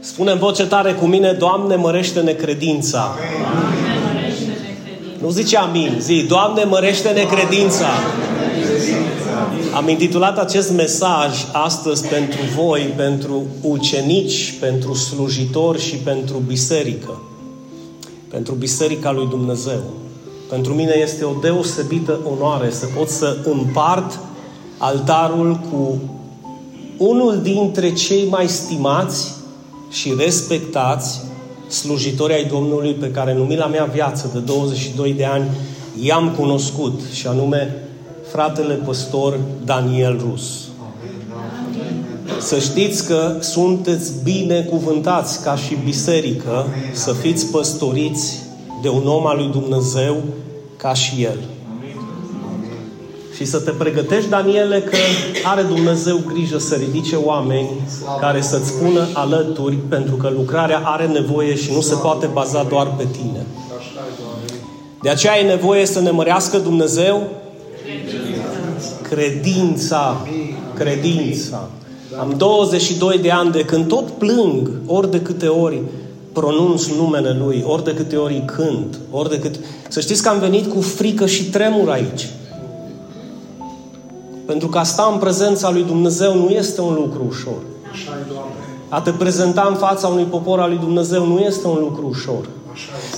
Spune în voce tare cu mine, Doamne, mărește-ne credința. Nu zice amin, zi, Doamne, mărește-ne credința. Am intitulat acest mesaj astăzi pentru voi, pentru ucenici, pentru slujitori și pentru biserică. Pentru biserica lui Dumnezeu. Pentru mine este o deosebită onoare să pot să împart altarul cu unul dintre cei mai stimați și respectați slujitori ai Domnului pe care în umila mea viață de 22 de ani i-am cunoscut și anume fratele păstor Daniel Rus. Să știți că sunteți binecuvântați ca și biserică să fiți păstoriți de un om al lui Dumnezeu ca și el. Și să te pregătești, Daniele, că are Dumnezeu grijă să ridice oameni care să-ți pună alături, pentru că lucrarea are nevoie și nu se poate baza doar pe tine. De aceea e nevoie să ne mărească Dumnezeu credința. Credința. Am 22 de ani de când tot plâng, ori de câte ori pronunț numele Lui, ori de câte ori cânt, ori de cât... Să știți că am venit cu frică și tremur aici. Pentru că a sta în prezența lui Dumnezeu nu este un lucru ușor. A te prezenta în fața unui popor al lui Dumnezeu nu este un lucru ușor.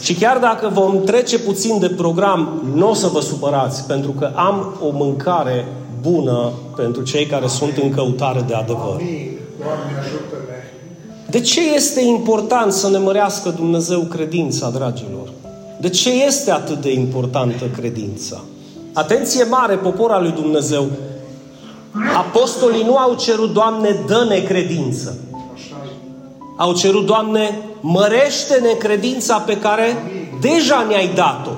Și chiar dacă vom trece puțin de program, nu o să vă supărați, pentru că am o mâncare bună pentru cei care sunt în căutare de adevăr. De ce este important să ne mărească Dumnezeu credința, dragilor? De ce este atât de importantă credința? Atenție mare, popor al lui Dumnezeu. Apostolii nu au cerut, Doamne, dă-ne credință. Au cerut, Doamne, mărește-ne credința pe care deja ne-ai dat-o.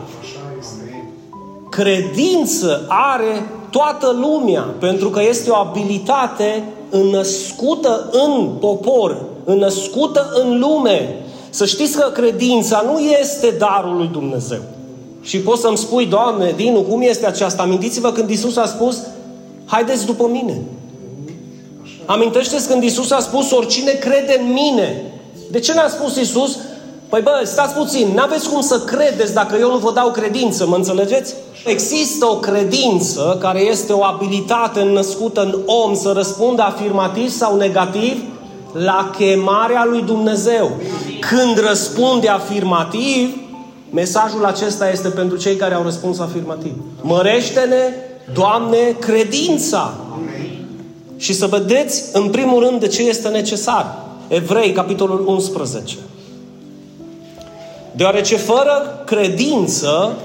Credință are toată lumea, pentru că este o abilitate înnăscută în popor, înnăscută în lume. Să știți că credința nu este darul lui Dumnezeu. Și poți să-mi spui, Doamne, Dinu, cum este aceasta? Amintiți-vă când Isus a spus, haideți după mine. Amintește-ți când Isus a spus, oricine crede în mine. De ce n-a spus Isus? Păi bă, stați puțin, n-aveți cum să credeți dacă eu nu vă dau credință, mă înțelegeți? Există o credință care este o abilitate născută în om să răspundă afirmativ sau negativ la chemarea lui Dumnezeu. Când răspunde afirmativ, mesajul acesta este pentru cei care au răspuns afirmativ. Mărește-ne, Doamne, credința. Și să vedeți, în primul rând, de ce este necesar. Evrei, capitolul 11. Deoarece fără credință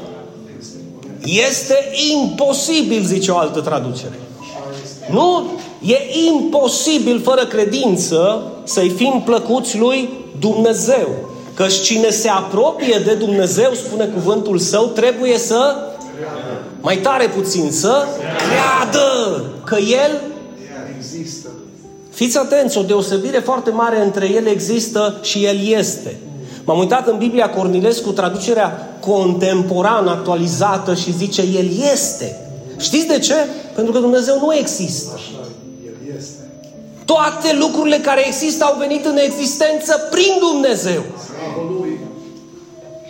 este imposibil, zice o altă traducere. Nu, e imposibil fără credință să-i fim plăcuți lui Dumnezeu. Căci cine se apropie de Dumnezeu, spune cuvântul său, trebuie să, mai tare puțin, să creadă că El există. Fiți atenți, o deosebire foarte mare între El există și El este. M-am uitat în Biblia Cornilescu, traducerea contemporană, actualizată și zice, El este. Știți de ce? Pentru că Dumnezeu nu există. Așa, El este. Toate lucrurile care există au venit în existență prin Dumnezeu.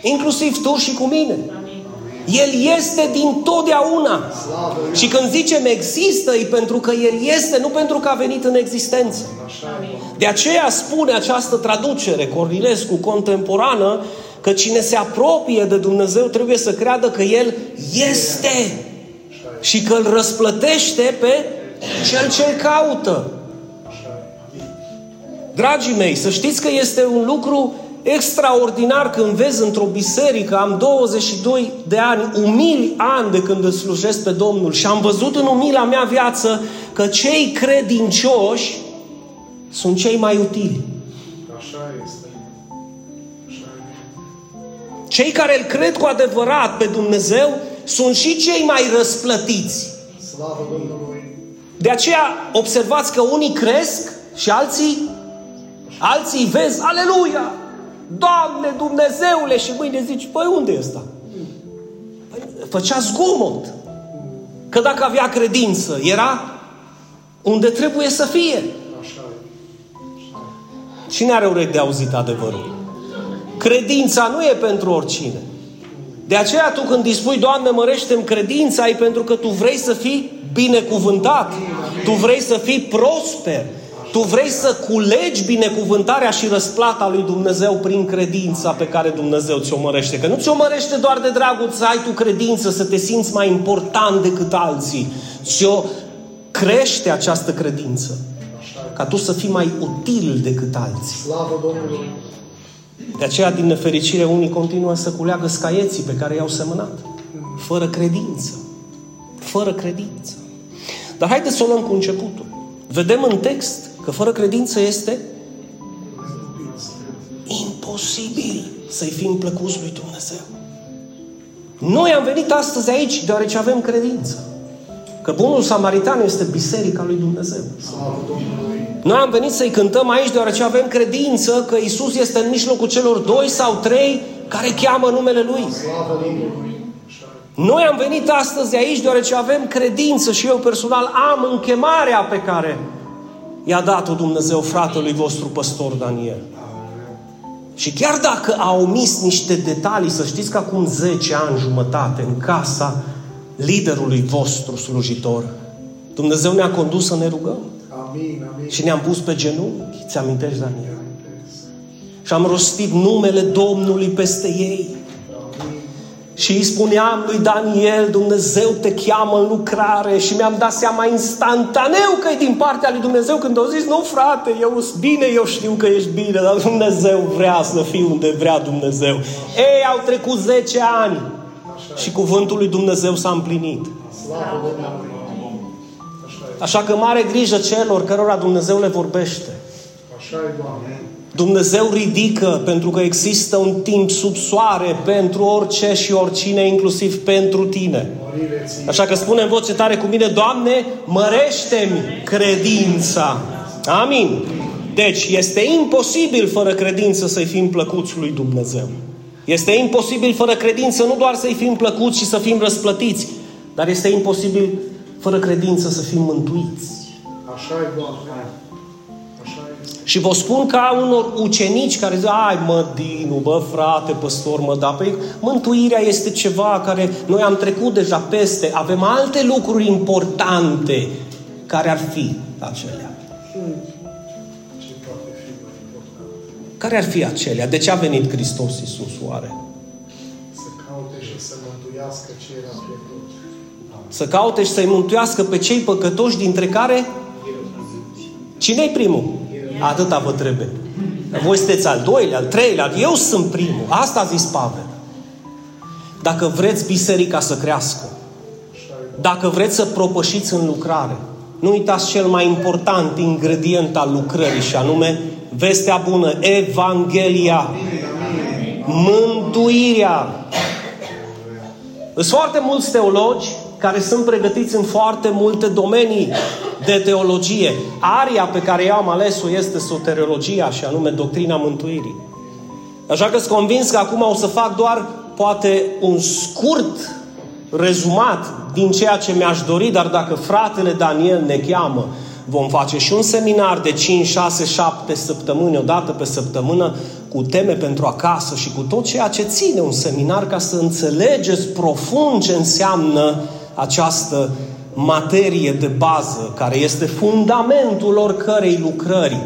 Inclusiv tu și cu mine. El este din totdeauna. Și când zicem există, e pentru că El este, nu pentru că a venit în existență. De aceea spune această traducere, Cornilescu, contemporană, că cine se apropie de Dumnezeu trebuie să creadă că El este și că îl răsplătește pe cel ce îl caută. Dragii mei, să știți că este un lucru extraordinar când vezi într-o biserică, am 22 de ani, umili ani de când îl slujesc pe Domnul și am văzut în umila mea viață că cei credincioși sunt cei mai utili. Așa este. Cei care îl cred cu adevărat pe Dumnezeu sunt și cei mai răsplătiți. Slavă Domnului! De aceea observați că unii cresc și alții, alții vezi, aleluia! Doamne Dumnezeule! Și mâine zici, păi unde e ăsta? Păi, făcea zgomot. Că dacă avea credință, era unde trebuie să fie. Cine are urechi de auzit adevărul? Credința nu e pentru oricine. De aceea tu când îi spui, Doamne, mărește-mi credința, e pentru că tu vrei să fii binecuvântat. Tu vrei să fii prosper. Tu vrei să culegi binecuvântarea și răsplata lui Dumnezeu prin credința pe care Dumnezeu ți-o mărește. Că nu ți-o mărește doar de dragul să ai tu credință, să te simți mai important decât alții. Ți-o crește această credință. Ca tu să fii mai util decât alții. Slavă Domnului! De aceea, din nefericire, unii continuă să culeagă scaieții pe care i-au semănat. Fără credință. Fără credință. Dar haideți să o luăm cu începutul. Vedem în text că fără credință este imposibil să-i fim plăcuți lui Dumnezeu. Noi am venit astăzi aici deoarece avem credință. Că bunul samaritan este biserica lui Dumnezeu. Noi am venit să-i cântăm aici deoarece avem credință că Isus este în mijlocul celor doi sau trei care cheamă numele Lui. Noi am venit astăzi aici deoarece avem credință și eu personal am închemarea pe care i-a dat-o Dumnezeu fratelui vostru păstor Daniel. Și chiar dacă a omis niște detalii, să știți că acum 10 ani jumătate în casa liderului vostru slujitor, Dumnezeu ne-a condus să ne rugăm. Amin, amin. Și ne-am pus pe genunchi. Ți amintești, Daniel? Și am rostit numele Domnului peste ei. Și îi spuneam lui Daniel, Dumnezeu te cheamă în lucrare și mi-am dat seama instantaneu că e din partea lui Dumnezeu când au zis, nu frate, eu sunt bine, eu știu că ești bine, dar Dumnezeu vrea să fiu unde vrea Dumnezeu. Ei, au trecut 10 ani și cuvântul lui Dumnezeu s-a împlinit. Așa că mare grijă celor cărora Dumnezeu le vorbește. Așa e, Doamne. Dumnezeu ridică pentru că există un timp sub soare pentru orice și oricine, inclusiv pentru tine. Așa că spune în voce tare cu mine, Doamne, mărește-mi credința. Amin. Deci, este imposibil fără credință să-i fim plăcuți lui Dumnezeu. Este imposibil fără credință nu doar să-i fim plăcuți și să fim răsplătiți, dar este imposibil fără credință să fim mântuiți. Așa e, Doamne. Și vă spun ca unor ucenici care zic, ai mă, Dinu, bă, frate, păstor, mă, da, păi mântuirea este ceva care noi am trecut deja peste, avem alte lucruri importante care ar fi acelea. Care ar fi acelea? De ce a venit Hristos Iisus oare? Să caute și să mântuiască cei pierdut. Să caute și să-i mântuiască pe cei păcătoși dintre care Cine-i primul? Atâta vă trebuie. Voi sunteți al doilea, al treilea, eu sunt primul. Asta a zis Pavel. Dacă vreți biserica să crească, dacă vreți să propășiți în lucrare, nu uitați cel mai important ingredient al lucrării și anume vestea bună, Evanghelia, mântuirea. Sunt foarte mulți teologi care sunt pregătiți în foarte multe domenii de teologie. Aria pe care eu am ales-o este soteriologia și anume doctrina mântuirii. Așa că sunt convins că acum o să fac doar poate un scurt rezumat din ceea ce mi-aș dori, dar dacă fratele Daniel ne cheamă, vom face și un seminar de 5, 6, 7 săptămâni, o dată pe săptămână, cu teme pentru acasă și cu tot ceea ce ține un seminar ca să înțelegeți profund ce înseamnă această materie de bază, care este fundamentul oricărei lucrări,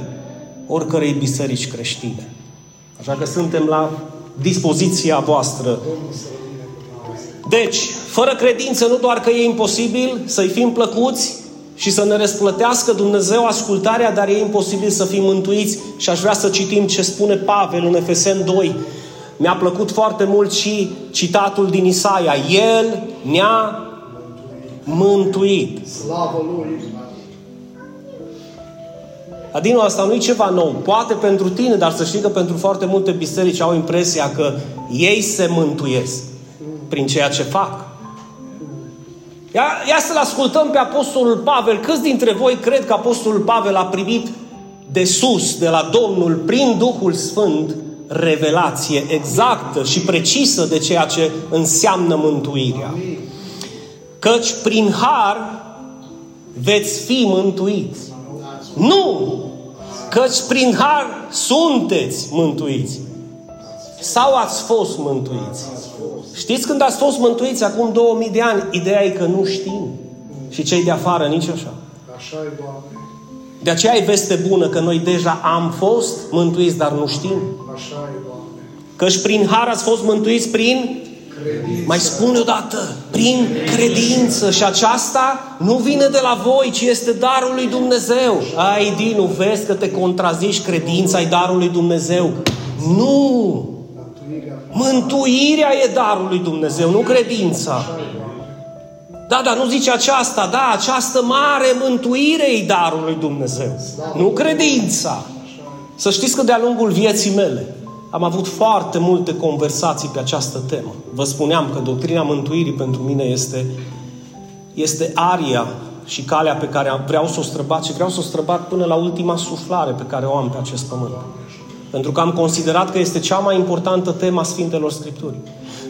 oricărei biserici creștine. Așa că suntem la dispoziția voastră. Deci, fără credință nu doar că e imposibil să-i fim plăcuți și să ne răsplătească Dumnezeu ascultarea, dar e imposibil să fim mântuiți. Și aș vrea să citim ce spune Pavel în Efesen 2. Mi-a plăcut foarte mult și citatul din Isaia. El ne-a mântuit. Slavă Lui! Adinul asta nu e ceva nou. Poate pentru tine, dar să știi că pentru foarte multe biserici au impresia că ei se mântuiesc prin ceea ce fac. Ia, ia să-l ascultăm pe Apostolul Pavel. Câți dintre voi cred că Apostolul Pavel a primit de sus, de la Domnul, prin Duhul Sfânt, revelație exactă și precisă de ceea ce înseamnă mântuirea. Amin. Căci prin har veți fi mântuiți. Nu Căci prin har sunteți mântuiți. Sau ați fost mântuiți. Știți când ați fost mântuiți acum 2000 de ani? Ideea e că nu știm. Și cei de afară nici așa. Așa e, Doamne. De aceea e veste bună că noi deja am fost mântuiți, dar nu știm. Așa e, Doamne. Căci prin har ați fost mântuiți prin Credință. Mai spune odată, prin credință. Și aceasta nu vine de la voi, ci este darul lui Dumnezeu. Ai, Dinu, vezi că te contrazici credința, ai darul lui Dumnezeu. Nu! Mântuirea. Mântuirea e darul lui Dumnezeu, nu credința. Așa e, Doamne. Da, dar nu zice aceasta, da, această mare mântuire e darul lui Dumnezeu, nu credința. Să știți că de-a lungul vieții mele am avut foarte multe conversații pe această temă. Vă spuneam că doctrina mântuirii pentru mine este, este aria și calea pe care vreau să o străbat și vreau să o străbat până la ultima suflare pe care o am pe acest pământ. Pentru că am considerat că este cea mai importantă temă a Sfintelor Scripturii.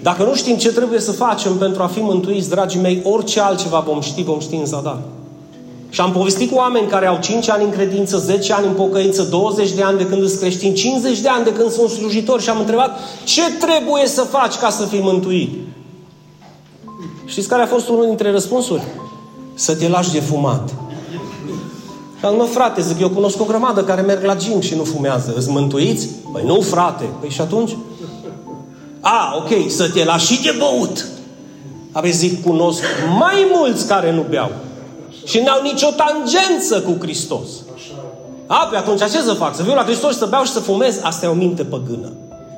Dacă nu știm ce trebuie să facem pentru a fi mântuiți, dragii mei, orice altceva vom ști, vom ști în zadar. Și am povestit cu oameni care au 5 ani în credință, 10 ani în pocăință, 20 de ani de când sunt creștini, 50 de ani de când sunt slujitori și am întrebat ce trebuie să faci ca să fii mântuit. Știți care a fost unul dintre răspunsuri? Să te lași de fumat. Și am mă, frate, zic, eu cunosc o grămadă care merg la gym și nu fumează. Îți mântuiți? Păi nu, frate. Păi și atunci? A, ok, să te lași și de băut. Aveți zic, cunosc mai mulți care nu beau. Și n-au nicio tangență cu Hristos. A, pe atunci ce să fac? Să viu la Hristos, să beau și să fumez? Asta e o minte păgână.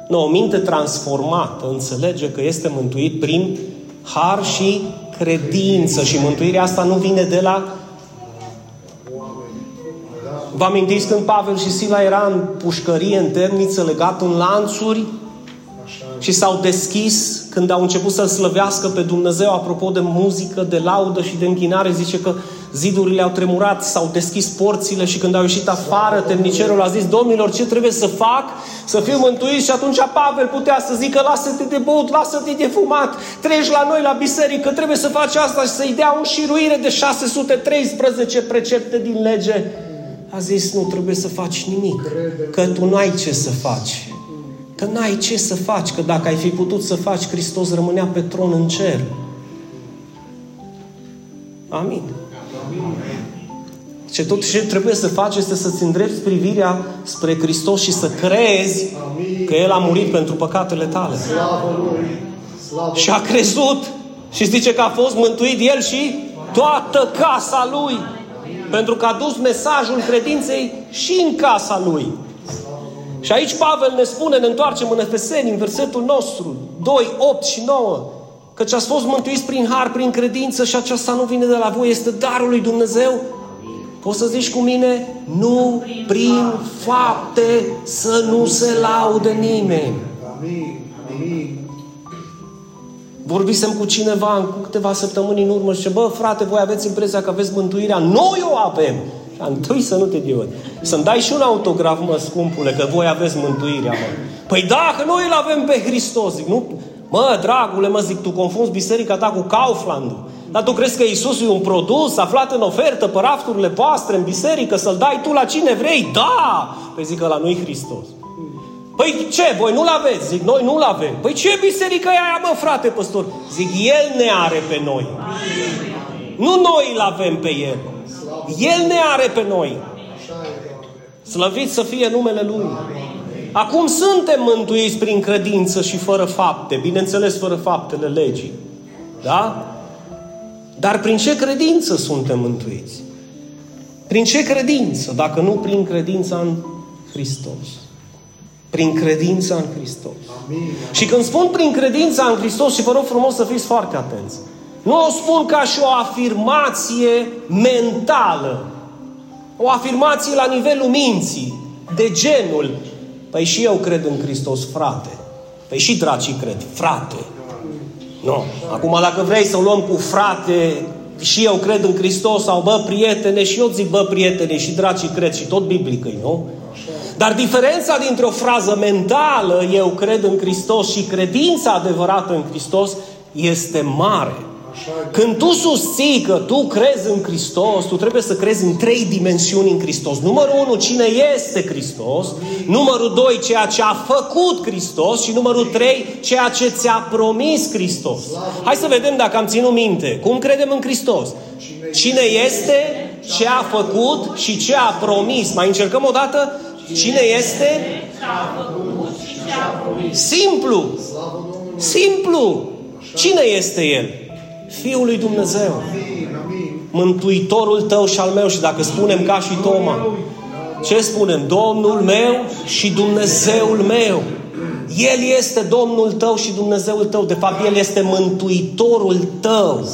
Nu, o minte transformată înțelege că este mântuit prin har și credință. Și mântuirea asta nu vine de la Vă amintiți când Pavel și Sila era în pușcărie, în temniță, legat în lanțuri și s-au deschis când au început să-L slăvească pe Dumnezeu, apropo de muzică, de laudă și de închinare, zice că zidurile au tremurat, s-au deschis porțile și când au ieșit afară, temnicerul a zis, domnilor, ce trebuie să fac? Să fiu mântuit și atunci Pavel putea să zică, lasă-te de băut, lasă-te de fumat, treci la noi la biserică, trebuie să faci asta și să-i dea un șiruire de 613 precepte din lege. A zis, nu trebuie să faci nimic, că tu n-ai ce să faci. Că n-ai ce să faci, că dacă ai fi putut să faci, Hristos rămânea pe tron în cer. Amin. Ce tot ce trebuie să faci este să-ți îndrepti privirea spre Hristos și să crezi că El a murit pentru păcatele tale. Slavă Lui! Slavă Și a crezut și zice că a fost mântuit El și toată casa Lui. Pentru că a dus mesajul credinței și în casa Lui. Și aici Pavel ne spune, ne întoarcem în Efeseni, în versetul nostru, 2, 8 și 9, căci ați fost mântuiți prin har, prin credință și aceasta nu vine de la voi, este darul lui Dumnezeu. Poți să zici cu mine, nu prin fapte să nu se laude nimeni. Amin! Amin! Vorbisem cu cineva în câteva săptămâni în urmă și zice, bă, frate, voi aveți impresia că aveți mântuirea, noi o avem. Și întâi să nu te diod. Să-mi dai și un autograf, mă, scumpule, că voi aveți mântuirea, mă. Păi da, că noi îl avem pe Hristos. Zic, nu, mă, dragule, mă zic, tu confunzi biserica ta cu kaufland Dar tu crezi că Isus e un produs aflat în ofertă pe rafturile voastre în biserică să-l dai tu la cine vrei? Da! Păi zic că la noi Hristos. Păi ce, voi nu-l aveți? Zic, noi nu-l avem. Păi ce biserică e aia, mă, frate păstor? Zic, El ne are pe noi. Nu noi îl avem pe El. El ne are pe noi. Slăvit să fie numele Lui. Acum suntem mântuiți prin credință și fără fapte. Bineînțeles, fără faptele legii. Da? Dar prin ce credință suntem mântuiți? Prin ce credință? Dacă nu prin credința în Hristos. Prin credința în Hristos. Amin! Și când spun prin credința în Hristos, și vă rog frumos să fiți foarte atenți, nu o spun ca și o afirmație mentală, o afirmație la nivelul minții, de genul, păi și eu cred în Hristos, frate. Păi și dracii cred, frate. Nu. Acum, dacă vrei să o luăm cu frate, și eu cred în Hristos, sau bă, prietene, și eu zic, bă, prietene, și dracii cred, și tot biblică nu? Dar diferența dintre o frază mentală, eu cred în Hristos, și credința adevărată în Hristos, este mare. Când tu susții că tu crezi în Hristos, tu trebuie să crezi în trei dimensiuni în Hristos. Numărul unu, cine este Hristos. Numărul doi, ceea ce a făcut Hristos. Și numărul trei, ceea ce ți-a promis Hristos. Hai să vedem dacă am ținut minte. Cum credem în Hristos? Cine este, ce a făcut și ce a promis. Mai încercăm o dată? Cine este? Simplu. Simplu. Cine este El? Fiul lui Dumnezeu. Mântuitorul tău și al meu. Și dacă spunem ca și Toma, ce spunem? Domnul meu și Dumnezeul meu. El este Domnul tău și Dumnezeul tău. De fapt, El este Mântuitorul tău.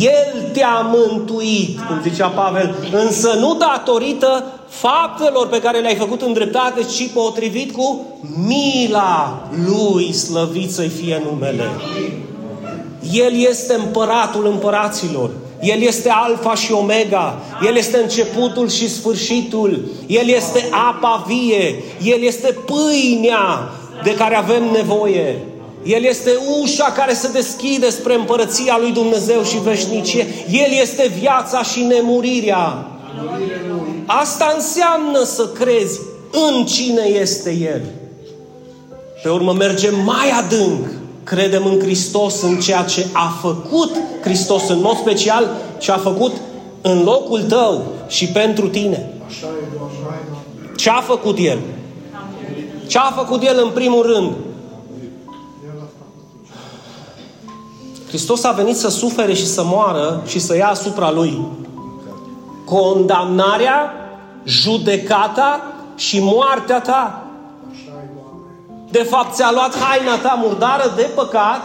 El te-a mântuit, cum zicea Pavel, însă nu datorită faptelor pe care le-ai făcut în dreptate, ci potrivit cu mila Lui, slăvit să-i fie numele. El este împăratul împăraților. El este alfa și omega. El este începutul și sfârșitul. El este apa vie. El este pâinea de care avem nevoie. El este ușa care se deschide spre împărăția lui Dumnezeu și veșnicie. El este viața și nemurirea. Asta înseamnă să crezi în cine este El. Pe urmă mergem mai adânc. Credem în Hristos, în ceea ce a făcut Hristos, în mod special ce a făcut în locul tău și pentru tine. Ce a făcut El? Ce a făcut El în primul rând? Hristos a venit să sufere și să moară și să ia asupra Lui condamnarea, judecata și moartea ta. De fapt, ți-a luat haina ta murdară de păcat.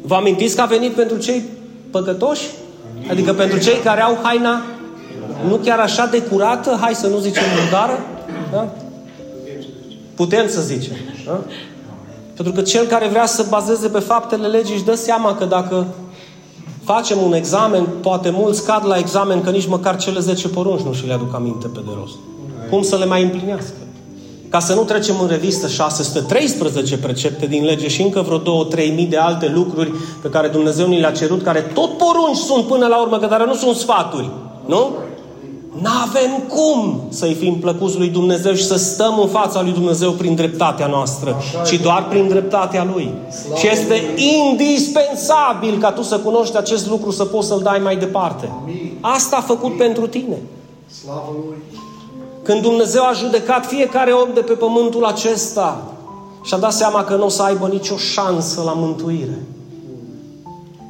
Vă amintiți că a venit pentru cei păcătoși? Adică pentru cei care au haina nu chiar așa de curată, hai să nu zicem murdară? Da? Putem să zicem. Da? Pentru că cel care vrea să bazeze pe faptele legii își dă seama că dacă facem un examen, poate mulți cad la examen că nici măcar cele 10 porunci nu și le aduc aminte pe de rost. Cum să le mai împlinească? Ca să nu trecem în revistă 613 precepte din lege și încă vreo 2-3 mii de alte lucruri pe care Dumnezeu ni le-a cerut, care tot porunci sunt până la urmă, că dar nu sunt sfaturi. Nu? N-avem cum să-i fim plăcuți lui Dumnezeu și să stăm în fața lui Dumnezeu prin dreptatea noastră, ci doar prin dreptatea Lui. Și este indispensabil ca tu să cunoști acest lucru, să poți să-l dai mai departe. Asta a făcut pentru tine. Când Dumnezeu a judecat fiecare om de pe pământul acesta și a dat seama că nu o să aibă nicio șansă la mântuire.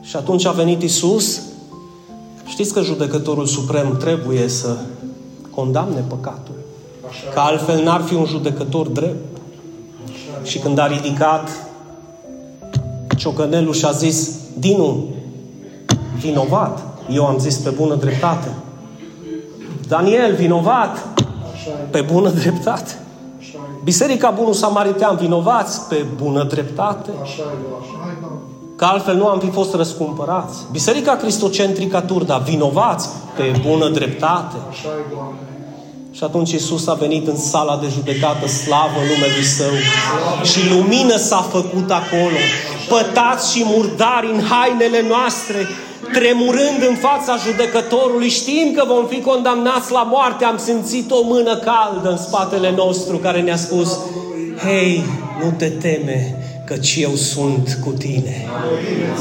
Și atunci a venit Isus Știți că judecătorul suprem trebuie să condamne păcatul. Că altfel n-ar fi un judecător drept. Și când a ridicat ciocănelul și a zis, Dinu, vinovat. Eu am zis pe bună dreptate. Daniel, vinovat. Pe bună dreptate. Biserica Bunul Samaritean, vinovați pe bună dreptate. Că altfel nu am fi fost răscumpărați. Biserica Cristocentrică Turda, vinovați pe bună dreptate. Și atunci Iisus a venit în sala de judecată, slavă numelui Său. Și lumină s-a făcut acolo. Pătați și murdari în hainele noastre, tremurând în fața judecătorului, știind că vom fi condamnați la moarte, am simțit o mână caldă în spatele nostru care ne-a spus, Hei, nu te teme, căci eu sunt cu tine.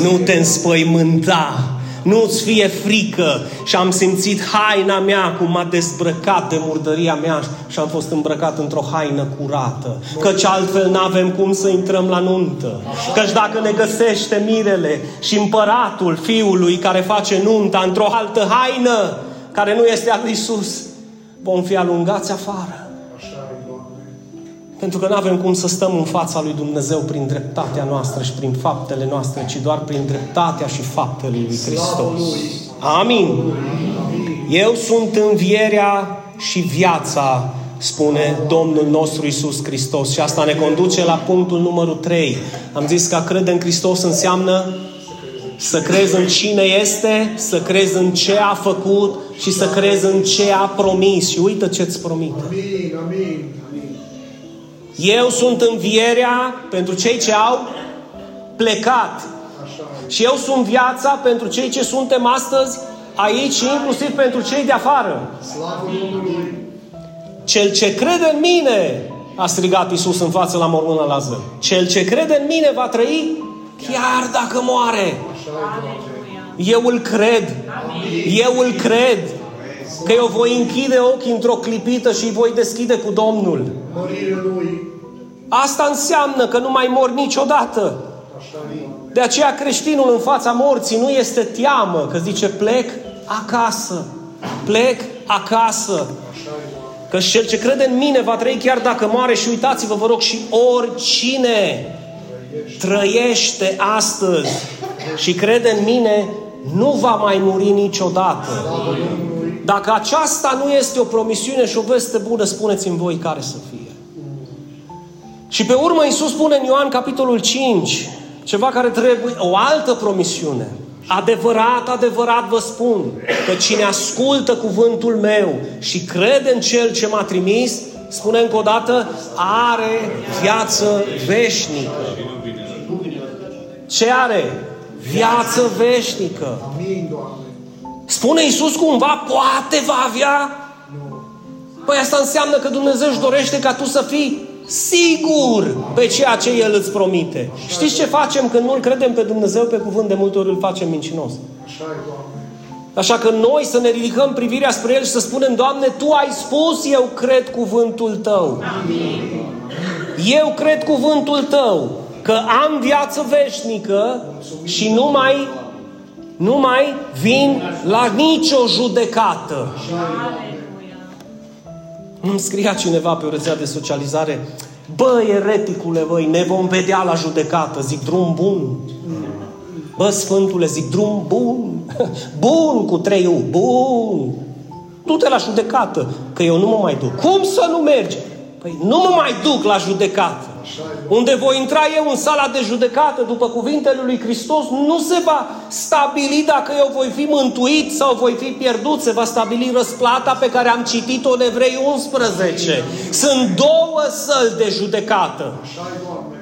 Nu te înspăimânta, nu-ți fie frică și am simțit haina mea cum m-a dezbrăcat de murdăria mea și am fost îmbrăcat într-o haină curată. Căci altfel n-avem cum să intrăm la nuntă. Căci dacă ne găsește mirele și împăratul fiului care face nunta într-o altă haină care nu este al lui Iisus, vom fi alungați afară. Pentru că nu avem cum să stăm în fața lui Dumnezeu prin dreptatea noastră și prin faptele noastre, ci doar prin dreptatea și faptele lui Hristos. Amin. Eu sunt învierea și viața, spune Domnul nostru Isus Hristos. Și asta ne conduce la punctul numărul 3. Am zis că a crede în Hristos înseamnă să crezi în cine este, să crezi în ce a făcut și să crezi în ce a promis. Și uită ce-ți promite. Amin, amin. Eu sunt învierea pentru cei ce au plecat. Așa e. Și eu sunt viața pentru cei ce suntem astăzi aici și inclusiv pentru cei de afară. Slavă Domnului! Cel ce crede în mine, a strigat Iisus în față la mormână Lazar. Cel ce crede în mine va trăi chiar dacă moare. Așa e, Doamne! Eu îl cred. Eu îl cred. Că eu voi închide ochii într-o clipită și îi voi deschide cu Domnul. Mărire Lui! Asta înseamnă că nu mai mor niciodată. Așa e. De aceea creștinul în fața morții nu este teamă, că zice plec acasă. Plec acasă. Așa e, Doamne! Că cel ce crede în mine va trăi chiar dacă moare și uitați-vă, vă rog, și oricine trăiește astăzi și crede în mine, nu va mai muri niciodată. Slavă Domnului! Dacă aceasta nu este o promisiune și o veste bună, spuneți-mi voi care să fie. Și pe urmă Iisus spune în Ioan capitolul 5, ceva care trebuie, o altă promisiune. Adevărat, adevărat vă spun că cine ascultă cuvântul meu și crede în Cel ce m-a trimis, spune încă o dată, are viață veșnică. Ce are? Viață veșnică. Amin, Doamne! Spune Iisus cumva, poate va avea? Păi asta înseamnă că Dumnezeu își dorește ca tu să fii sigur pe ceea ce El îți promite. Știți ce facem când nu-L credem pe Dumnezeu pe cuvânt? De multe ori îl facem mincinos. Așa e, Doamne! Așa că noi să ne ridicăm privirea spre El și să spunem, Doamne, Tu ai spus, eu cred cuvântul Tău. Eu cred cuvântul Tău, că am viață veșnică și nu mai, nu mai vin la nicio judecată. Îmi scria cineva pe o rețea de socializare, bă, ereticule, băi, ne vom vedea la judecată. Zic, drum bun. Bă, Sfântule, zic, drum bun. Bun cu trei U, bun. Du-te la judecată, că eu nu mă mai duc. Cum să nu mergi? Păi nu mă mai duc la judecată. Unde voi intra eu în sala de judecată, după cuvintele lui Hristos, nu se va stabili dacă eu voi fi mântuit sau voi fi pierdut, se va stabili răsplata pe care am citit-o în Evrei 11. Sunt două săli de judecată. Așa e, Doamne!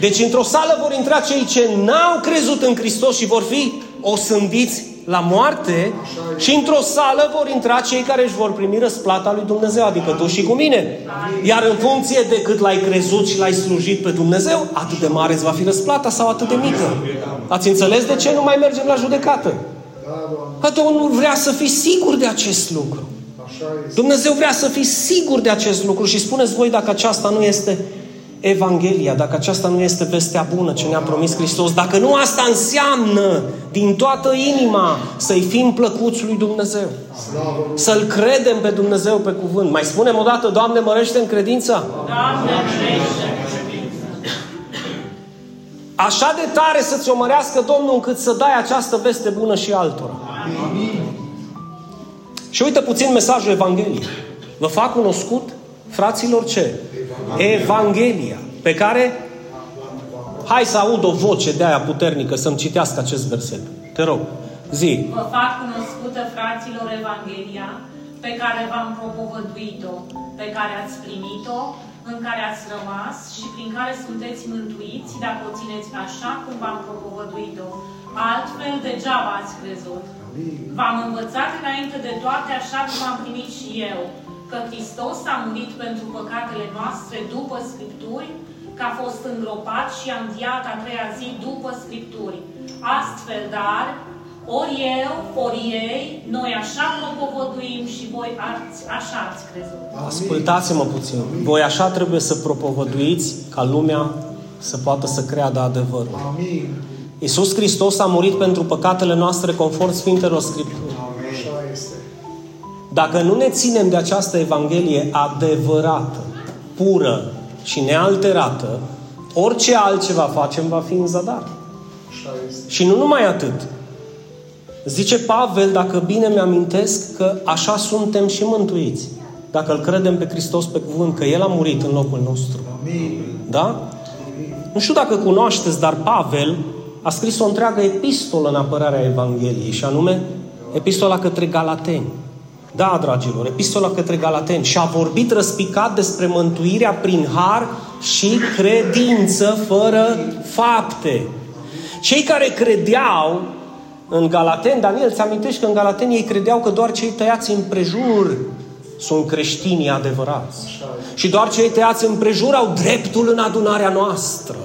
Deci într-o sală vor intra cei ce n-au crezut în Hristos și vor fi osândiți la moarte și într-o sală vor intra cei care își vor primi răsplata lui Dumnezeu, adică tu și cu mine. Iar în funcție de cât l-ai crezut și l-ai slujit pe Dumnezeu, atât de mare îți va fi răsplata sau atât de mică. Ați înțeles de ce nu mai mergem la judecată? Da, Doamne! Că Domnul vrea să fii sigur de acest lucru. Așa este! Dumnezeu vrea să fii sigur de acest lucru și spuneți voi dacă aceasta nu este Evanghelia, dacă aceasta nu este vestea bună ce ne-a promis Hristos, dacă nu asta înseamnă din toată inima să-i fim plăcuți lui Dumnezeu, Slavă Lui! să-L credem pe Dumnezeu pe cuvânt. Mai spunem o dată, Doamne, mărește în credința? Doamne, crește! Așa de tare să-ți o mărească Domnul încât să dai această veste bună și altora. Și uite puțin mesajul Evangheliei. Vă fac cunoscut, fraților, ce? Evanghelia. Pe care, hai să aud o voce de aia puternică să-mi citească acest verset. Te rog, zi. Vă fac cunoscută, fraților, Evanghelia pe care v-am propovăduit-o, pe care ați primit-o, în care ați rămas și prin care sunteți mântuiți dacă o țineți așa cum v-am propovăduit-o. Altfel, degeaba ați crezut. V-am învățat înainte de toate așa cum am primit și eu, că Hristos a murit pentru păcatele noastre după Scripturi, că a fost îngropat și a înviat a treia zi după Scripturi. Astfel, dar, ori eu, ori ei, noi așa propovăduim și voi ați, așa ați crezut. Ascultați-mă puțin. Voi așa trebuie să propovăduiți ca lumea să poată să creadă adevărul. Amin! Iisus Hristos a murit pentru păcatele noastre conform Sfintelor Scripturi. Așa este! Dacă nu ne ținem de această Evanghelie adevărată, pură și nealterată, orice altceva facem va fi în zadar. Așa este! Și nu numai atât. Zice Pavel, dacă bine mi-amintesc, că așa suntem și mântuiți. Dacă îl credem pe Hristos pe cuvânt, că El a murit în locul nostru. Amin! Da? Nu știu dacă cunoașteți, dar Pavel a scris o întreagă epistolă în apărarea Evangheliei, și anume epistola către Galateni. Da, dragilor, epistola către Galateni. Și a vorbit răspicat despre mântuirea prin har și credință fără fapte. Cei care credeau în Galateni, Daniel, ți amintești că în Galateni ei credeau că doar cei tăiați în prejur sunt creștinii adevărați. Și doar cei tăiați în prejur au dreptul în adunarea noastră.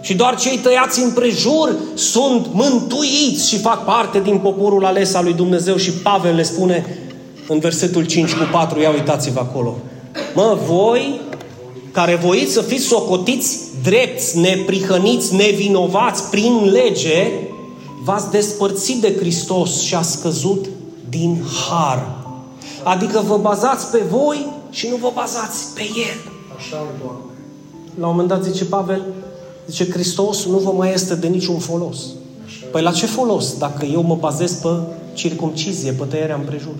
Și doar cei tăiați în prejur sunt mântuiți și fac parte din poporul ales al lui Dumnezeu. Și Pavel le spune în versetul 5 cu 4, ia uitați-vă acolo. Mă, voi care voiți să fiți socotiți drepți, neprihăniți, nevinovați prin lege, v-ați despărțit de Hristos și a scăzut din har. Adică vă bazați pe voi și nu vă bazați pe El. Așa e, Doamne. La un moment dat zice Pavel, zice Hristos nu vă mai este de niciun folos. Păi la ce folos dacă eu mă bazez pe circumcizie, pe tăierea împrejur?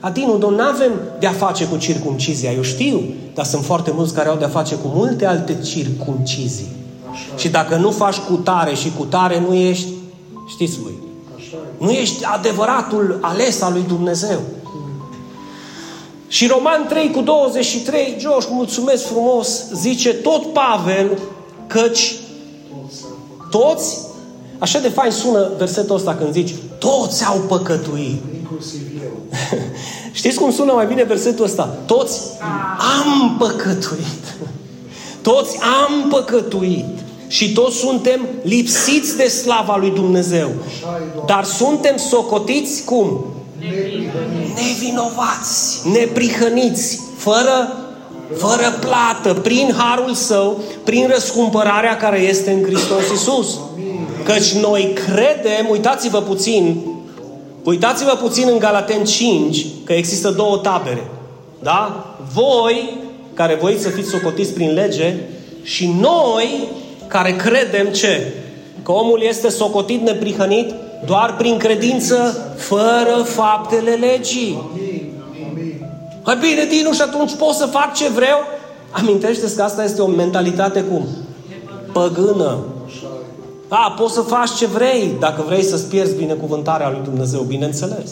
Adinu, nu avem de-a face cu circumcizia, eu știu, dar sunt foarte mulți care au de-a face cu multe alte circumcizii. Așa, Și dacă nu faci cu tare și cu tare, nu ești, știți voi, așa e. nu ești adevăratul ales al lui Dumnezeu. Și Roman 3 cu 23, Josh, mulțumesc frumos, zice tot Pavel, căci Toți au făcut. toți, așa de fain sună versetul ăsta când zici, toți au păcătuit. Inclusiv eu. Știți cum sună mai bine versetul ăsta? Toți am păcătuit. Toți am păcătuit. Și toți suntem lipsiți de slava lui Dumnezeu. Așa e, Doamne. Dar suntem socotiți cum? Neprihăniți. Nevinovați, neprihăniți, fără, fără plată, prin harul său, prin răscumpărarea care este în Hristos Iisus. Căci noi credem, uitați-vă puțin, uitați-vă puțin în Galaten 5, că există două tabere. Da? Voi, care voi să fiți socotiți prin lege, și noi, care credem ce? Că omul este socotit neprihănit doar prin credință, fără faptele legii. Amin. Amin. Hai bine, Dinu, și atunci pot să fac ce vreau? Amintește-ți că asta este o mentalitate cum? Păgână. Așa e. A, poți să faci ce vrei, dacă vrei să-ți pierzi binecuvântarea lui Dumnezeu, bineînțeles.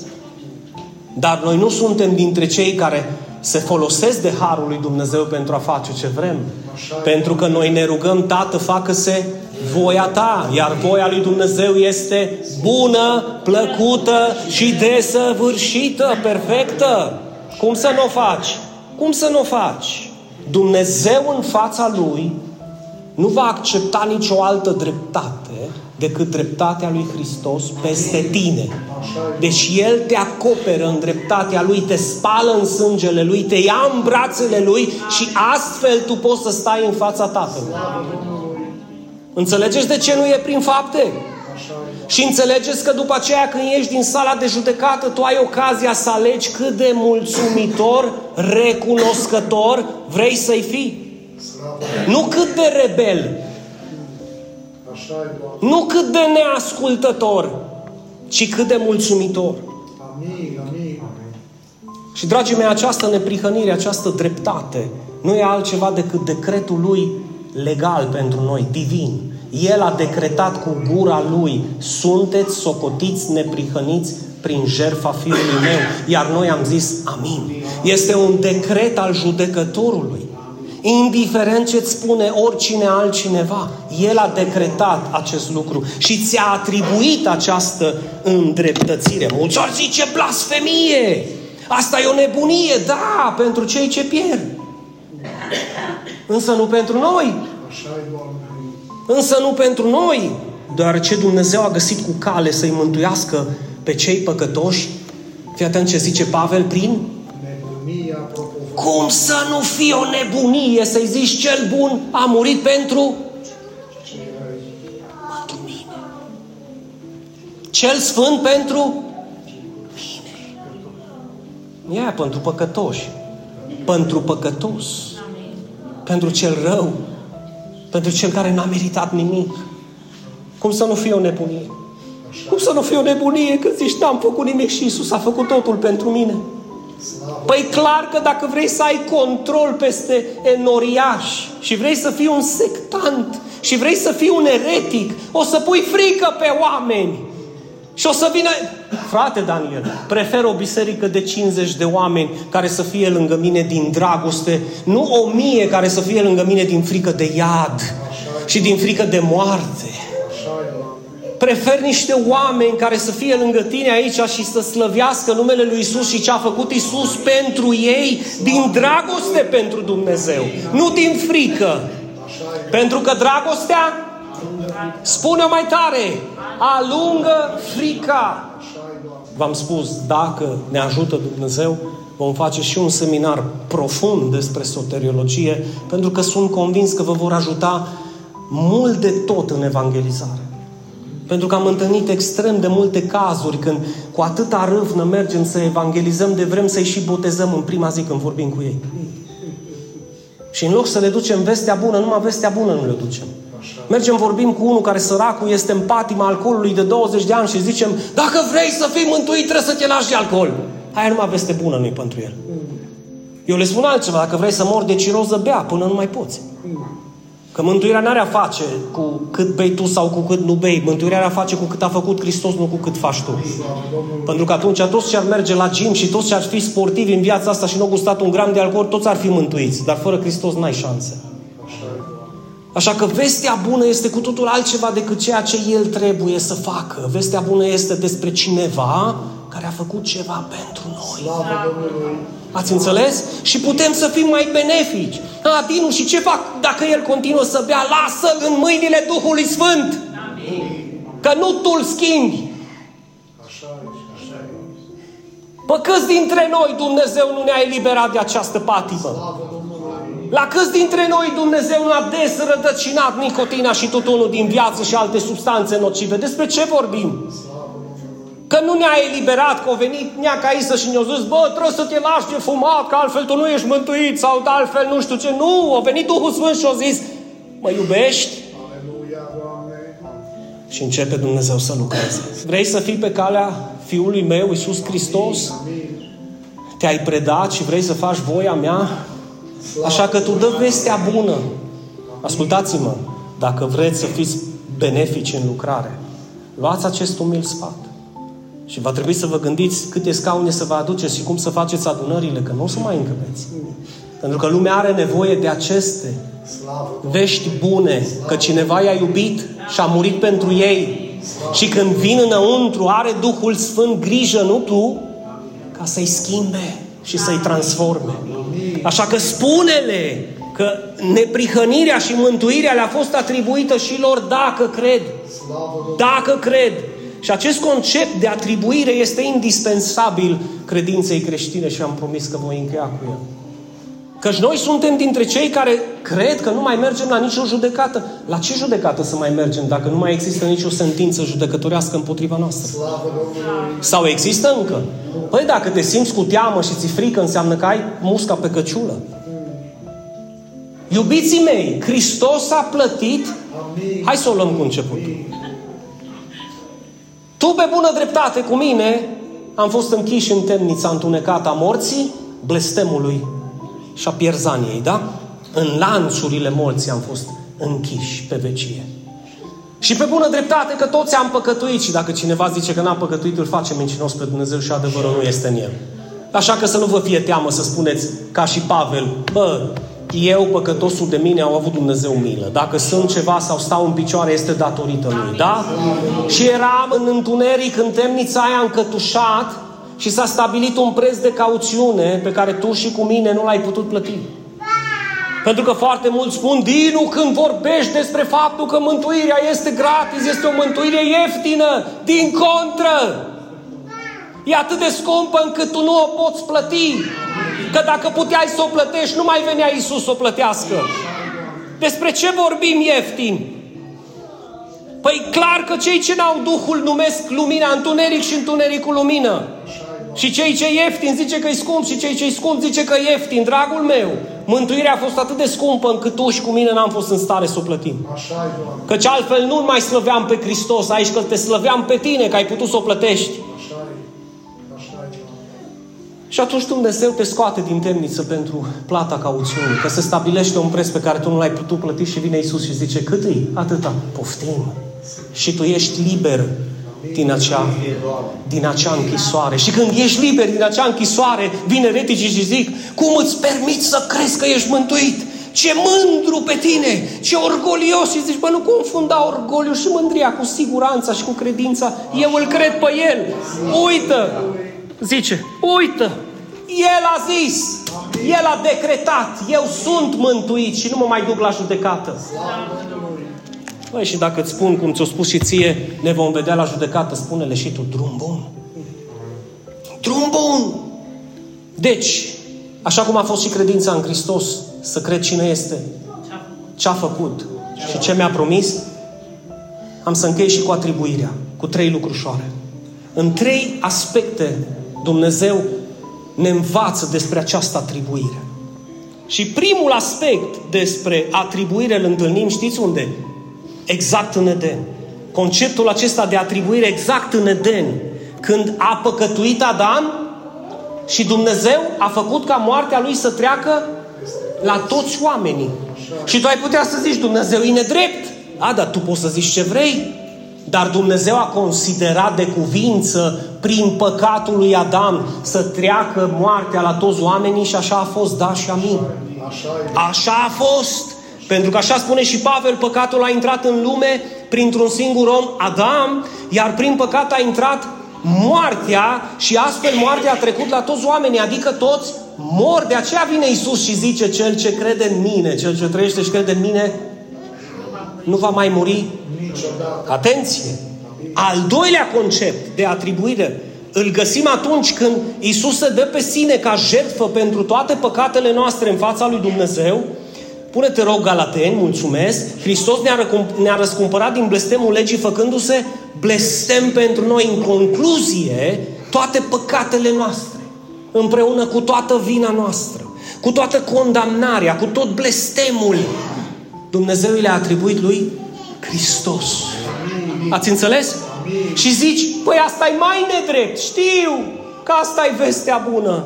Dar noi nu suntem dintre cei care se folosesc de Harul lui Dumnezeu pentru a face ce vrem. Așa e. Pentru că noi ne rugăm, Tată, facă-se voia Ta, iar voia lui Dumnezeu este bună, plăcută și desăvârșită, perfectă. Cum să nu o faci? Cum să nu o faci? Dumnezeu în fața Lui nu va accepta nicio altă dreptate decât dreptatea lui Hristos peste tine. Așa e. Deci El te acoperă în dreptatea Lui, te spală în sângele Lui, te ia în brațele Lui și astfel tu poți să stai în fața Tatălui. Înțelegeți de ce nu e prin fapte? Așa e. Și înțelegeți că după aceea când ieși din sala de judecată, tu ai ocazia să alegi cât de mulțumitor, recunoscător vrei să-i fii. Slavă. Nu cât de rebel, Așa e, Doamne. Nu cât de neascultător, ci cât de mulțumitor. Amin. Amin. Și, dragii mei, această neprihănire, această dreptate, nu e altceva decât decretul lui legal pentru noi, divin. El a decretat cu gura lui, sunteți socotiți neprihăniți prin jertfa Fiului meu, iar noi am zis amin. Este un decret al judecătorului. Indiferent ce-ți spune oricine altcineva, El a decretat acest lucru și ți-a atribuit această îndreptățire. Mulți ori zice blasfemie. Asta e o nebunie, da, pentru cei ce pierd. Însă nu pentru noi. Așa e, Doamne. Însă nu pentru noi, deoarece Dumnezeu a găsit cu cale să-i mântuiască pe cei păcătoși. Fii atent ce zice Pavel prin Nebunia propovăduită. Cum să nu fie o nebunie să-i zici cel bun a murit pentru pentru mine. Cel sfânt pentru mine. Nu e pentru păcătoși. Pentru păcătos. Pentru cel rău. Pentru cel care n-a meritat nimic. Cum să nu fie o nebunie? Cum să nu fie o nebunie când zici n-am făcut nimic și Isus a făcut totul pentru mine? Slavă. Păi clar că dacă vrei să ai control peste enoriași și vrei să fii un sectant și vrei să fii un eretic, o să pui frică pe oameni. Și o să vină... Frate Daniel, prefer o biserică de 50 de oameni care să fie lângă mine din dragoste, nu o mie care să fie lângă mine din frică de iad și din frică de moarte. Prefer niște oameni care să fie lângă tine aici și să slăvească numele lui Isus și ce a făcut Isus pentru ei din dragoste pentru Dumnezeu, nu din frică. Pentru că dragostea spune mai tare, alungă frica. V-am spus, dacă ne ajută Dumnezeu, vom face și un seminar profund despre soteriologie, pentru că sunt convins că vă vor ajuta mult de tot în evangelizare. Pentru că am întâlnit extrem de multe cazuri când cu atâta râvnă mergem să evangelizăm de vrem să-i și botezăm în prima zi când vorbim cu ei. Și în loc să le ducem vestea bună, numai vestea bună nu le ducem. Mergem, vorbim cu unul care săracul este în patima alcoolului de 20 de ani și zicem, dacă vrei să fii mântuit, trebuie să te lași de alcool. Aia numai veste bună nu-i pentru el. Eu le spun altceva, dacă vrei să mor de ciroză, bea până nu mai poți. Că mântuirea nu are a face cu cât bei tu sau cu cât nu bei. Mântuirea are a face cu cât a făcut Hristos, nu cu cât faci tu. Pentru că atunci toți ce ar merge la gym și toți ce ar fi sportivi în viața asta și nu au gustat un gram de alcool, toți ar fi mântuiți. Dar fără Hristos n-ai șanse. Așa că vestea bună este cu totul altceva decât ceea ce El trebuie să facă. Vestea bună este despre cineva care a făcut ceva pentru noi. Ați înțeles? Și putem să fim mai benefici. A, Dinu, și ce fac dacă el continuă să bea? Lasă-l în mâinile Duhului Sfânt. Că nu tu îl schimbi. Pă câți dintre noi Dumnezeu nu ne-a eliberat de această patimă? La câți dintre noi Dumnezeu nu a desrădăcinat nicotina și tutunul din viață și alte substanțe nocive? Despre ce vorbim? Că nu ne-a eliberat, că a venit neaca Isă și ne-a zis, bă, trebuie să te lași de fumat, că altfel tu nu ești mântuit, sau de altfel nu știu ce. Nu, a venit Duhul Sfânt și a zis, mă iubești? Și începe Dumnezeu să lucreze. Vrei să fii pe calea Fiului meu, Iisus Hristos? Te-ai predat și vrei să faci voia mea? Așa că tu dă vestea bună. Ascultați-mă, dacă vreți să fiți benefici în lucrare, luați acest umil sfat. Și va trebui să vă gândiți câte scaune să vă aduceți și cum să faceți adunările, că nu o să mai încăpeți. Pentru că lumea are nevoie de aceste vești bune, că cineva i-a iubit și a murit pentru ei. Și când vin înăuntru, are Duhul Sfânt grijă, nu tu, ca să-i schimbe și să-i transforme. Așa că spune-le că neprihănirea și mântuirea le-a fost atribuită și lor dacă cred. Dacă cred. Și acest concept de atribuire este indispensabil credinței creștine și am promis că voi încheia cu el. Căci noi suntem dintre cei care cred că nu mai mergem la nicio judecată. La ce judecată să mai mergem dacă nu mai există nicio sentință judecătorească împotriva noastră? Sau există încă? Păi dacă te simți cu teamă și ți frică, înseamnă că ai musca pe căciulă. Iubiții mei, Hristos a plătit. Hai să o luăm cu începutul. Tu pe bună dreptate cu mine am fost închiși în temnița întunecată a morții, blestemului și a pierzaniei, da? În lanțurile morții am fost închiși pe vecie. Și pe bună dreptate că toți am păcătuit și dacă cineva zice că n-a păcătuit, îl face mincinos pe Dumnezeu și adevărul nu este în el. Așa că să nu vă fie teamă să spuneți ca și Pavel, bă, eu, păcătosul de mine, au avut Dumnezeu milă. Dacă sunt ceva sau stau în picioare, este datorită lui. Da? Și eram în întuneric, în temnița aia încătușat și s-a stabilit un preț de cauțiune pe care tu și cu mine nu l-ai putut plăti. Pentru că foarte mulți spun, Dinu, când vorbești despre faptul că mântuirea este gratis, este o mântuire ieftină, din contră. E atât de scumpă încât tu nu o poți plăti. Că dacă puteai să o plătești, nu mai venea Isus să o plătească. Despre ce vorbim ieftin? Păi clar că cei ce n-au Duhul numesc lumina întuneric și întunericul lumină. Și cei ce ieftin zice că e scump și cei ce scump zice că e ieftin. Dragul meu, mântuirea a fost atât de scumpă încât tu și cu mine n-am fost în stare să o plătim. Căci altfel nu mai slăveam pe Hristos aici, că te slăveam pe tine, că ai putut să o plătești. Și atunci Dumnezeu te scoate din temniță pentru plata cauțiunii, că se stabilește un preț pe care tu nu l-ai putut plăti și vine Isus și zice, cât e? Atâta. Poftim. Și tu ești liber din acea, din acea închisoare. Și când ești liber din acea închisoare, vine reticii și zic, cum îți permiți să crezi că ești mântuit? Ce mândru pe tine, ce orgolios. Și zici, bă, nu confunda orgoliu și mândria cu siguranța și cu credința. Eu îl cred pe el. Uită, zice, uită, el a zis, el a decretat, eu sunt mântuit și nu mă mai duc la judecată. Băi, și dacă îți spun, cum ți-o spus și ție, ne vom vedea la judecată, spune-le și tu, drum bun. Drum bun! Deci, așa cum a fost și credința în Hristos, să cred cine este, ce a făcut și ce mi-a promis, am să închei și cu atribuirea, cu trei lucrușoare. În trei aspecte Dumnezeu ne învață despre această atribuire. Și primul aspect despre atribuire îl întâlnim, știți unde? Exact în Eden. Conceptul acesta de atribuire exact în Eden. Când a păcătuit Adam și Dumnezeu a făcut ca moartea lui să treacă la toți oamenii. Și tu ai putea să zici, Dumnezeu e nedrept. A, dar tu poți să zici ce vrei. Dar Dumnezeu a considerat de cuvință prin păcatul lui Adam să treacă moartea la toți oamenii și așa a fost, da și amin. Așa a fost. Pentru că așa spune și Pavel, păcatul a intrat în lume printr-un singur om, Adam, iar prin păcat a intrat moartea și astfel moartea a trecut la toți oamenii, adică toți mor. De aceea vine Isus și zice, cel ce crede în mine, cel ce trăiește și crede în mine, nu va mai muri niciodată. Atenție! Al doilea concept de atribuire îl găsim atunci când Isus se dă pe sine ca jertfă pentru toate păcatele noastre în fața lui Dumnezeu. Pune-te rog, Galateni, mulțumesc. Hristos ne-a, răcum- ne-a răscumpărat din blestemul legii făcându-se blestem pentru noi în concluzie toate păcatele noastre, împreună cu toată vina noastră, cu toată condamnarea, cu tot blestemul. Dumnezeu le-a atribuit lui Hristos. Ați înțeles? Și zici, păi asta e mai nedrept, știu că asta e vestea bună.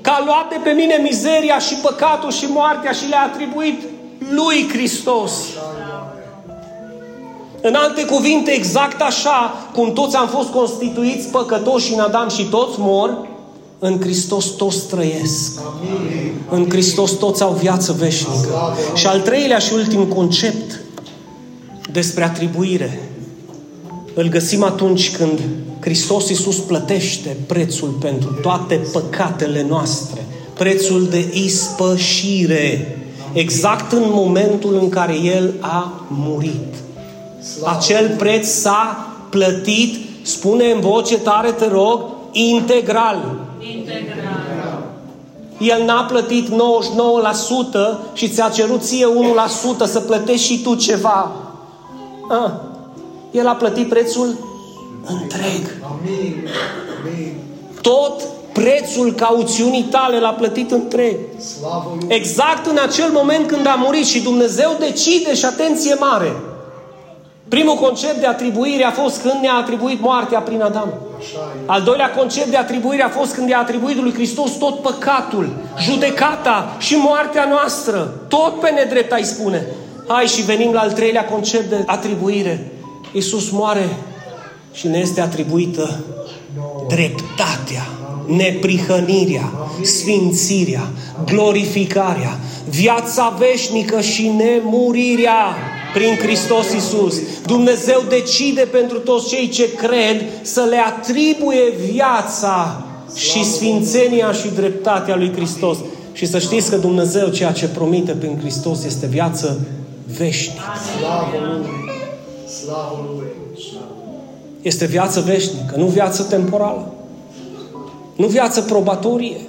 Că a luat de pe mine mizeria și păcatul și moartea și le-a atribuit lui Hristos. În alte cuvinte, exact așa cum toți am fost constituiți păcătoși în Adam și toți mor, în Hristos toți trăiesc. În Hristos toți au viață veșnică. Și al treilea și ultim concept despre atribuire îl găsim atunci când Hristos Iisus plătește prețul pentru toate păcatele noastre, prețul de ispășire, exact în momentul în care El a murit. Acel preț s-a plătit, spune în voce tare, te rog, integral. Integral. El n-a plătit 99% și ți-a cerut ție 1% să plătești și tu ceva. Ah. El a plătit prețul întreg. Tot prețul cauțiunii tale l-a plătit întreg. Exact în acel moment când a murit și Dumnezeu decide și atenție mare. Primul concept de atribuire a fost când ne-a atribuit moartea prin Adam. Al doilea concept de atribuire a fost când i-a atribuit lui Hristos tot păcatul, judecata și moartea noastră. Tot pe nedrept ai spune. Hai și venim la al treilea concept de atribuire. Iisus moare și ne este atribuită dreptatea, neprihănirea, sfințirea, glorificarea, viața veșnică și nemurirea prin Hristos Iisus. Dumnezeu decide pentru toți cei ce cred să le atribuie viața și sfințenia și dreptatea lui Hristos. Și să știți că Dumnezeu ceea ce promite prin Hristos este viață veșnică. Slavă Lui! Slavă Lui! Este viață veșnică, nu viață temporală. Nu viață probatorie.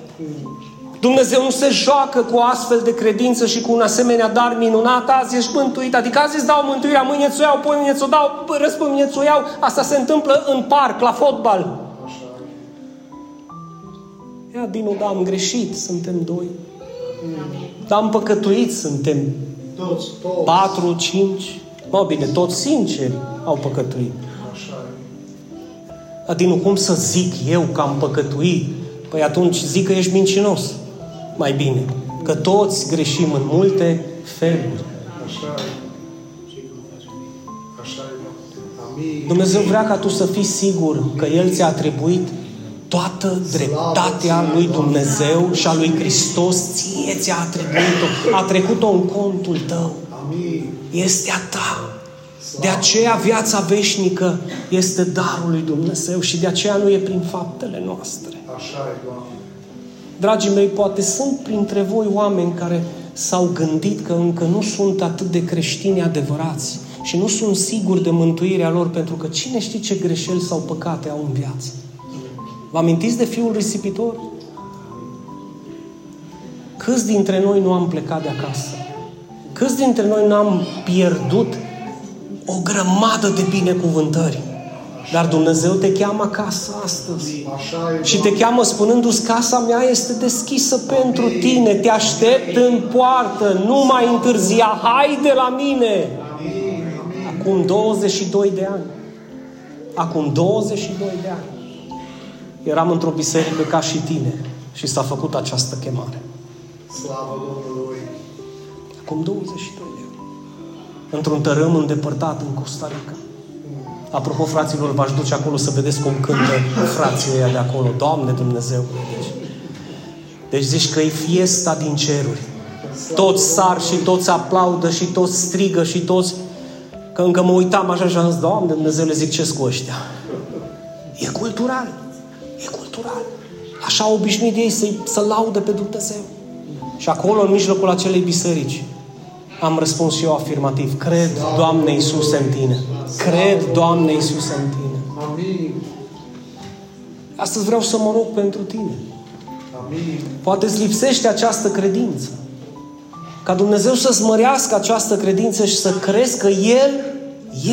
Dumnezeu nu se joacă cu o astfel de credință și cu un asemenea dar minunat. Azi ești mântuit. Adică azi îți dau mântuirea, mâine ți-o iau, poi mâine ți-o dau, răspund mâine ți-o iau. Asta se întâmplă în parc, la fotbal. Ia, Dinu, da, am greșit, suntem doi. Da, am păcătuit, suntem toți, toți. patru, cinci. Mă, bine, toți sinceri au păcătuit. Adinu, cum să zic eu că am păcătuit? Păi atunci zic că ești mincinos. Mai bine. Că toți greșim în multe feluri. Așa e. Așa e. Amin. Dumnezeu vrea ca tu să fii sigur că El ți-a atribuit toată dreptatea lui Dumnezeu și a lui Hristos ție ți-a atribuit-o. A trecut-o în contul tău. Amin. Este a ta. De aceea viața veșnică este darul lui Dumnezeu și de aceea nu e prin faptele noastre. Așa e, Doamne. Dragii mei, poate sunt printre voi oameni care s-au gândit că încă nu sunt atât de creștini adevărați și nu sunt siguri de mântuirea lor pentru că cine știe ce greșeli sau păcate au în viață. Vă amintiți de fiul risipitor? Câți dintre noi nu am plecat de acasă? Câți dintre noi n-am pierdut o grămadă de binecuvântări? Dar Dumnezeu te cheamă acasă astăzi. Așa e, Și te cheamă spunându-ți, casa mea este deschisă pentru tine, te aștept în poartă, nu mai întârzia, haide la mine! Amin. Amin. Acum 22 de ani. Acum 22 de ani. Eram într-o biserică ca și tine și s-a făcut această chemare. Slavă Domnului. Acum 22 de ani. Într-un tărâm îndepărtat în Costa Rica. Apropo, fraților, v-aș duce acolo să vedeți cum cântă frații ăia de acolo. Doamne Dumnezeu! Deci, deci zici că e fiesta din ceruri. Toți sar și toți aplaudă și toți strigă și toți... Că încă mă uitam așa și am zis, Doamne Dumnezeu, le zic ce cu ăștia. E cultural. E cultural. Așa au obișnuit ei să, să laudă pe Dumnezeu. Și acolo, în mijlocul acelei biserici, am răspuns și eu afirmativ. Cred, Doamne Iisuse, în Tine. Cred, Doamne Iisuse, în Tine. Amin. Astăzi vreau să mă rog pentru Tine. Amin. Poate îți lipsește această credință. Ca Dumnezeu să-ți mărească această credință și să crezi că El,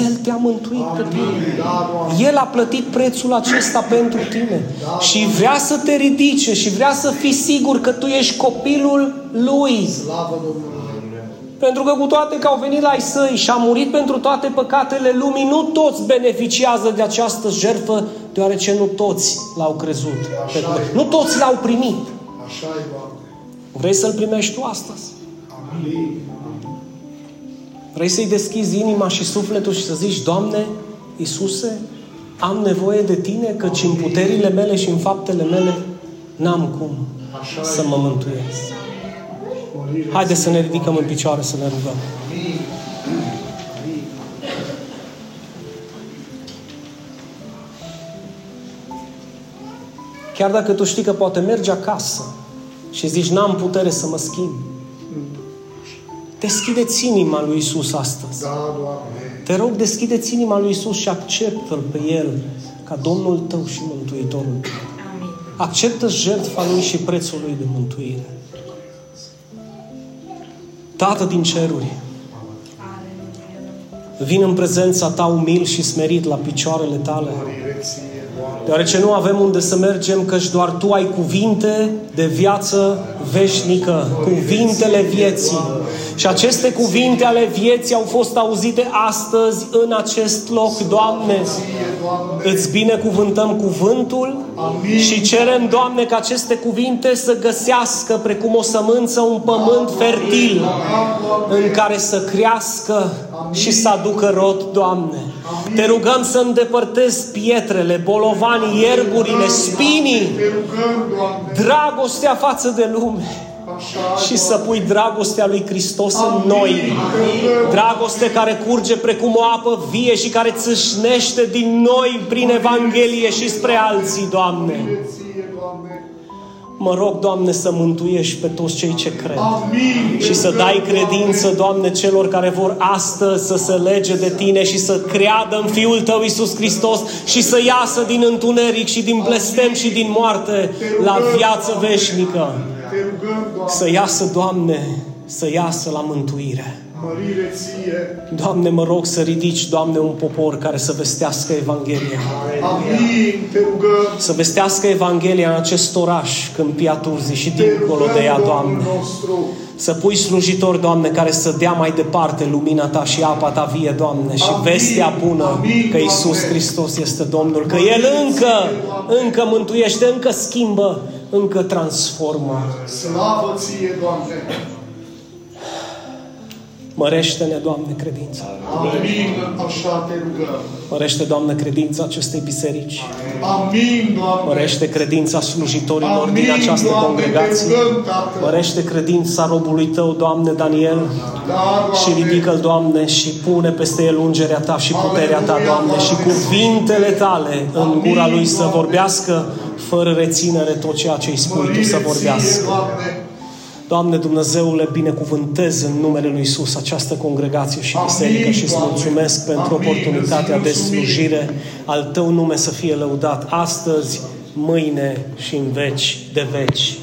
El te-a mântuit pe tine. Amin. Da, Doamne. El a plătit prețul acesta pentru tine. Și vrea să te ridice și vrea să fii sigur că tu ești copilul Lui. Slavă Domnului. Pentru că cu toate că au venit la ai săi și a murit pentru toate păcatele lumii, nu toți beneficiază de această jertfă, deoarece nu toți l-au crezut. Așa e. Nu toți l-au primit. Așa e, Doamne. Vrei să-L primești tu astăzi? Amin. Vrei să-i deschizi inima și sufletul și să zici, Doamne, Iisuse, am nevoie de Tine, căci în puterile mele și în faptele mele n-am cum Așa să e. mă mântuiesc. Mărire Haideți să ne ridicăm în picioare să ne rugăm. Amin. Amin. Chiar dacă tu știi că poate mergi acasă și zici, n-am putere să mă schimb, deschideți inima lui Isus astăzi. Da, Doamne. Te rog, deschideți inima lui Isus și acceptă-L pe El ca Domnul tău și Mântuitorul tău. Amin. Acceptă jertfa Lui și prețul Lui de mântuire. Tată din ceruri, Aleluia. vin în prezența Ta umil și smerit la picioarele Tale, Mărire ție, Doamne. Deoarece nu avem unde să mergem, căci doar Tu ai cuvinte de viață veșnică, cuvintele vieții. Și aceste cuvinte ale vieții au fost auzite astăzi în acest loc, Doamne. Ție, Doamne. Îți binecuvântăm cuvântul Amin. și cerem, Doamne, ca aceste cuvinte să găsească precum o sămânță un pământ fertil în care să crească și să aducă rod, Doamne. Te rugăm să îndepărtezi pietrele, bolovanii, ierburile, spinii, Te rugăm, Doamne. dragostea față de lume Așa, și să pui dragostea lui Hristos în noi. Te rugăm. Dragoste care curge precum o apă vie și care țâșnește din noi prin Evanghelie și spre alții, Doamne. Mărire ție, Doamne. Mă rog, Doamne, să mântuiești pe toți cei ce cred. Amin. Și să dai credință, Doamne, celor care vor astăzi să se lege de Tine și să creadă în Fiul Tău, Iisus Hristos, și să iasă din întuneric și din blestem și din moarte la viață veșnică. Te rugăm, Doamne. Să iasă, Doamne, să iasă la mântuire. Mărire ție. Doamne, mă rog să ridici, Doamne, un popor care să vestească Evanghelia. Amin. Te rugăm. Să vestească Evanghelia în acest oraș, Câmpia Turzii și Te dincolo de ea, rugăm, Doamne. Domnul nostru. Să pui slujitori, Doamne, care să dea mai departe lumina Ta și apa Ta vie, Doamne, și Amin. vestea bună Amin, că Isus Doamne. Hristos este Domnul, că El încă, încă mântuiește, încă schimbă, încă transformă. Slavă ție, Doamne. Mărește-ne, Doamne, credința. Amin, așa te rugăm. Mărește, Doamne, credința acestei biserici. Amin, Doamne. Mărește credința slujitorilor Amin, din această Doamne, congregație. te rugăm, Tată. Mărește credința robului Tău, Doamne, Daniel. Da, Și Doamne. ridică-l, Doamne, și pune peste el ungerea Ta și puterea Ta, Aleluia, Doamne, și Doamne. cuvintele Tale în Amin, gura lui să Doamne. vorbească fără reținere tot ceea ce îi spui Tu Mărire să ție, vorbească. Doamne. Doamne Dumnezeule, binecuvântez în numele Lui Isus această congregație și Amin, biserică și îți Doamne. mulțumesc pentru Amin, oportunitatea îți de mulțumim. slujire. Al Tău nume să fie lăudat astăzi, mâine și în veci de veci.